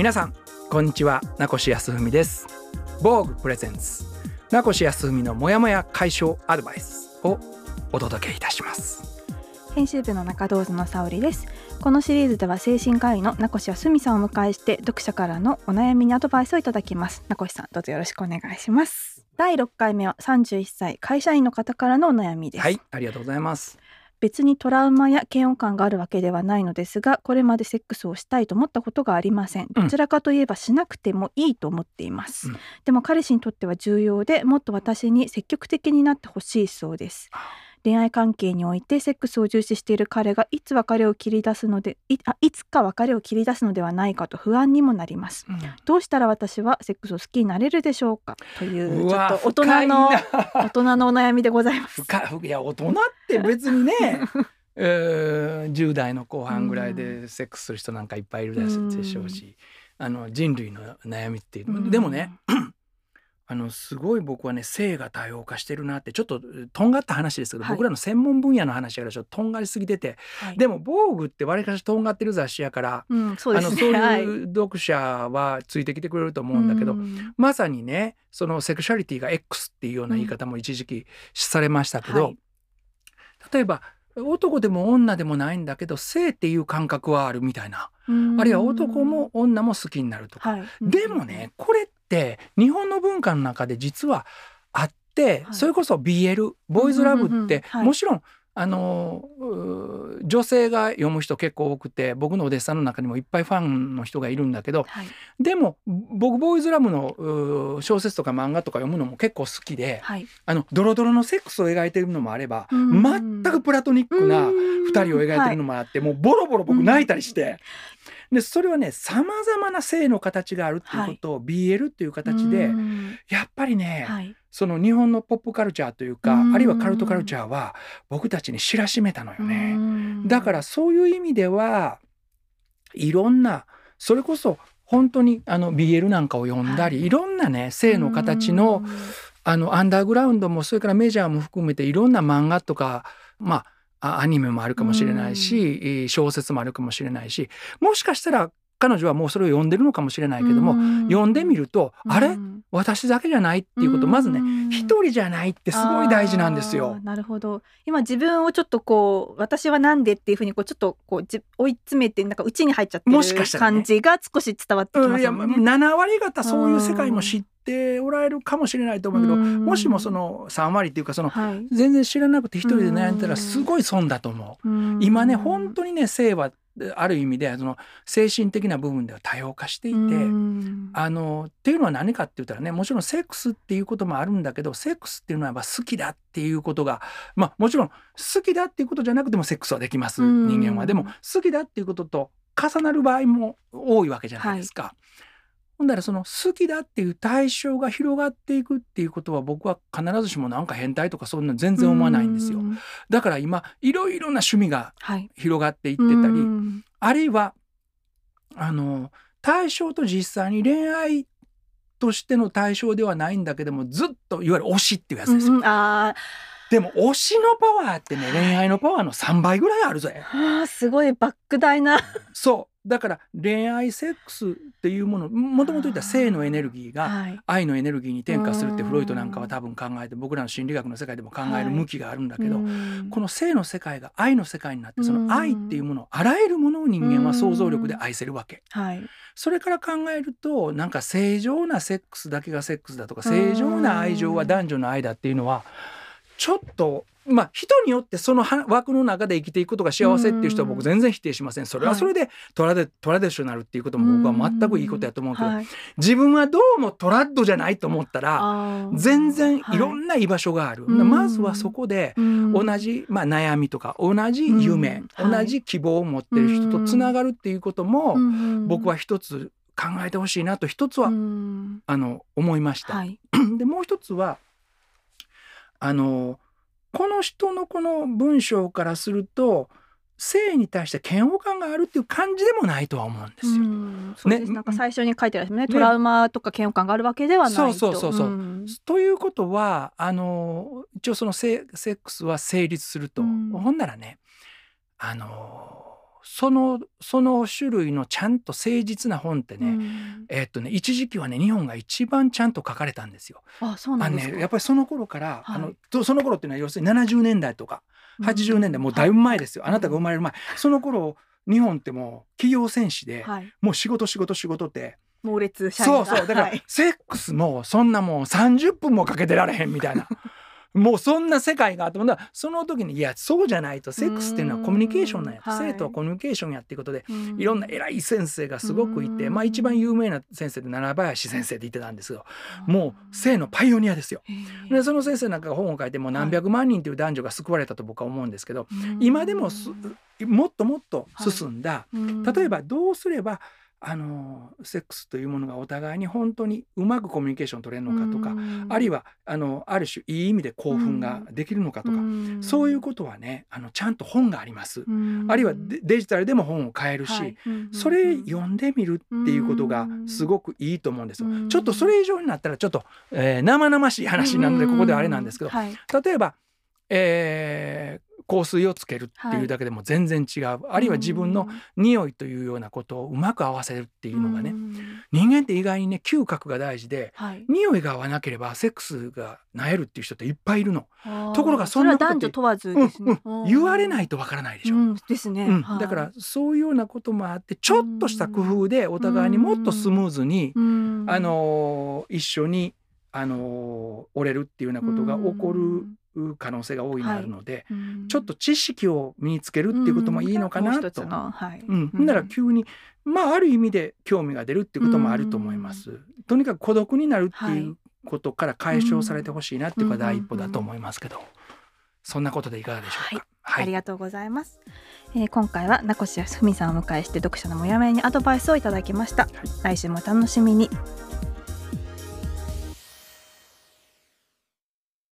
皆さんこんにちは。名越康文です。防具プレゼンツ名越康文のモヤモヤ解消アドバイスをお届けいたします。編集部の中堂の沙織です。このシリーズでは精神科医の名越康文さんをお迎えして読者からのお悩みにアドバイスをいただきます。名越さんどうぞよろしくお願いします。第6回目は31歳会社員の方からのお悩みです。はいありがとうございます別にトラウマや嫌悪感があるわけではないのですがこれまでセックスをしたいと思ったことがありません。どちらかといえばしなくてもいいと思っています、うん。でも彼氏にとっては重要でもっと私に積極的になってほしいそうです恋愛関係においてセックスを重視している彼がいつ別れを切り出すのでいあいつか別れを切り出すのではないかと不安にもなります。うん。どうしたら私はセックスを好きになれるでしょうか？というちょっと大人の 大人のお悩みでございます。深いいや大人って別にね えー10代の後半ぐらいでセックスする人なんかいっぱいいるでしうんでしょうし、あの人類の悩みっていう、うん。でもねあのすごい僕はね性が多様化してるなってちょっととんがった話ですけど、はい。僕らの専門分野の話やからちょっととんがりすぎてて、はい。でも「防具」ってわりかしとんがってる雑誌やから、うん、そうね。あのそうはい。いう読者はついてきてくれると思うんだけど、うん。まさにねそのセクシャリティが X っていうような言い方も一時期されましたけど、はい。例えば男でも女でもないんだけど性っていう感覚はあるみたいな、うん。あるいは男も女も好きになるとか、はい、でもねこれって日本の文化の中で実はあって、はい。それこそ BL ボーイズラブって、もちろんあの女性が読む人結構多くて僕のお弟子さんの中にもいっぱいファンの人がいるんだけどはい、でも僕ボーイズラブの小説とか漫画とか読むのも結構好きではい、あのドロドロのセックスを描いてるのもあれば、うん全くプラトニックな二2人を描いてるのもあって、もうボロボロ僕泣いたりして、でそれはねさまざまな性の形があるっていうことを BL っていう形で、やっぱりね、はい、その日本のポップカルチャーというか、うん。あるいはカルトカルチャーは僕たちに知らしめたのよね。ねだからそういう意味ではいろんなそれこそ本当にあの BL なんかを読んだり、はい。い、ろんなね性の形のあのアンダーグラウンドもそれからメジャーも含めていろんな漫画とかまああアニメもあるかもしれないし、えー小説もあるかもしれないしもしかしたら彼女はもうそれを読んでるのかもしれないけども、読んでみると、あれ？私だけじゃないっていうことまずね一人じゃないってすごい大事なんですよ。なるほど。今自分をちょっとこう私はなんでっていうふうにこうちょっとこうじ追い詰めてなんか内に入っちゃってるもしかしたらね。感じが少し伝わってきますよね。7割方そういう世界も知っておられるかもしれないと思うけど、もしもその3割っていうかそのはい全然知らなくて一人で悩んでたらすごい損だと思う。今ね本当にね性はある意味でその精神的な部分では多様化していて。あのっていうのは何かって言ったらねもちろんセックスっていうこともあるんだけどセックスっていうのはやっぱ好きだっていうことがまあもちろん好きだっていうことじゃなくてもセックスはできますうん人間は。でも好きだっていうことと重なる場合も多いわけじゃないですか。ほんだらその好きだっていう対象が広がっていくっていうことは僕は必ずしもなんか変態とかそんな全然思わないんですよ。うん。だから今いろいろな趣味がはい。広がっていってたり、うん。あるいはあの対象と実際に恋愛としての対象ではないんだけどもずっといわゆる推しっていうやつですよ。うんあでも推しのパワーってね恋愛のパワーの3倍ぐらいあるぜ。ーあーすごい莫大な。そうだから恋愛セックスっていうものもともと言ったら性のエネルギーがはい。愛のエネルギーに転化するってうんフロイトなんかは多分考えて僕らの心理学の世界でも考える向きがあるんだけど、うん。この性の世界が愛の世界になってそうん。の愛っていうものあらゆるものを人間は想像力で愛せるわけ。はい。それから考えるとなんか正常なセックスだけがセックスだとか正常な愛情は男女の愛だっていうのはちょっとまあ人によってそのは枠の中で生きていくことが幸せっていう人は僕全然否定しません。それはそれでトラデトラディショナルっていうことも僕は全くいいことやと思うけどはい。自分はどうもトラッドじゃないと思ったら全然いろはいんな居場所がある。うん。まずはそこでうん。同じ、まあ、悩みとか同じ夢、同じ希望を持ってる人とつながるっていうことも、うん。僕は一つ考えてほしいなと一つは、うん。あの思いました。はい。でもう一つはあのこの人のこの文章からすると性に対して嫌悪感があるっていう感じでもないとは思うんですよ。うん。そうです。ね。なんか最初に書いてあるんですね。トラウマとか嫌悪感があるわけではないと。そうそうそう。そうん。ということはあの一応そのセセックスは成立すると、うん。ほんならねあのそのその種類のちゃんと誠実な本ってね、うん。えーっとね一時期はね日本が一番ちゃんと書かれたんですよ。あそうなんですか、ねやっぱりその頃から、はい。あのとその頃っていうのは要するに70年代とか80年代、もうだいぶ前ですよ、あなたが生まれる前。その頃日本ってもう企業戦士で、はい、もう仕事仕事仕事って猛烈そうそう。だから、はい。セックスもそんなもう30分もかけてられへんみたいなもうそんな世界があってほんならその時にいやそうじゃないとセックスっていうのはコミュニケーションなんやはい。生徒はコミュニケーションやっていうことでうん。いろんな偉い先生がすごくいて、うん。まあ一番有名な先生で奈良林先生って言ってたんですけどもう性のパイオニアですよ。でその先生なんかが本を書いてもう何百万人という男女が救われたと僕は思うんですけど今でもすもっともっと進んだ、うん。例えばどうすればあのセックスというものがお互いに本当にうまくコミュニケーション取れるのかとか、あるいははあのある種いい意味で興奮ができるのかとか、そういうことはねあのちゃんと本があります。あるいはデデジタルでも本を買えるし、それ読んでみるっていうことがすごくいいと思うんですよ。うん。ちょっとそれ以上になったらちょっと、えー生々しい話なのでここではあれなんですけど、はい。例えば、えー香水をつけるっていうだけでも全然違う、あるいは自分の匂いというようなことをうまく合わせるっていうのがね、うん。人間って意外にね嗅覚が大事ではい。匂いが合わなければセックスがなえるっていう人っていっぱいいるの、ところがそんな男女問わずうんうん。言われないいとわからないでしょ。うん、ですね、うん。はい。だからそういうようなこともあってちょっとした工夫でお互いにもっとスムーズに、うん。あのー一緒に、あのー折れるっていうようなことが起こる可能性が大いにあるので、うん。ちょっと知識を身につけるっていうこともいいのかなと。もう一つのはい、うん、なら急にまあある意味で興味が出るっていうこともあると思います。とにかく孤独になるっていうことから解消されてほしいなっていうのが第一歩だと思いますけど、そんなことでいかがでしょうか？はい、ありがとうございます、えー今回は名越康文さんをお迎えして読者のモヤモヤにアドバイスをいただきました、来週もお楽しみに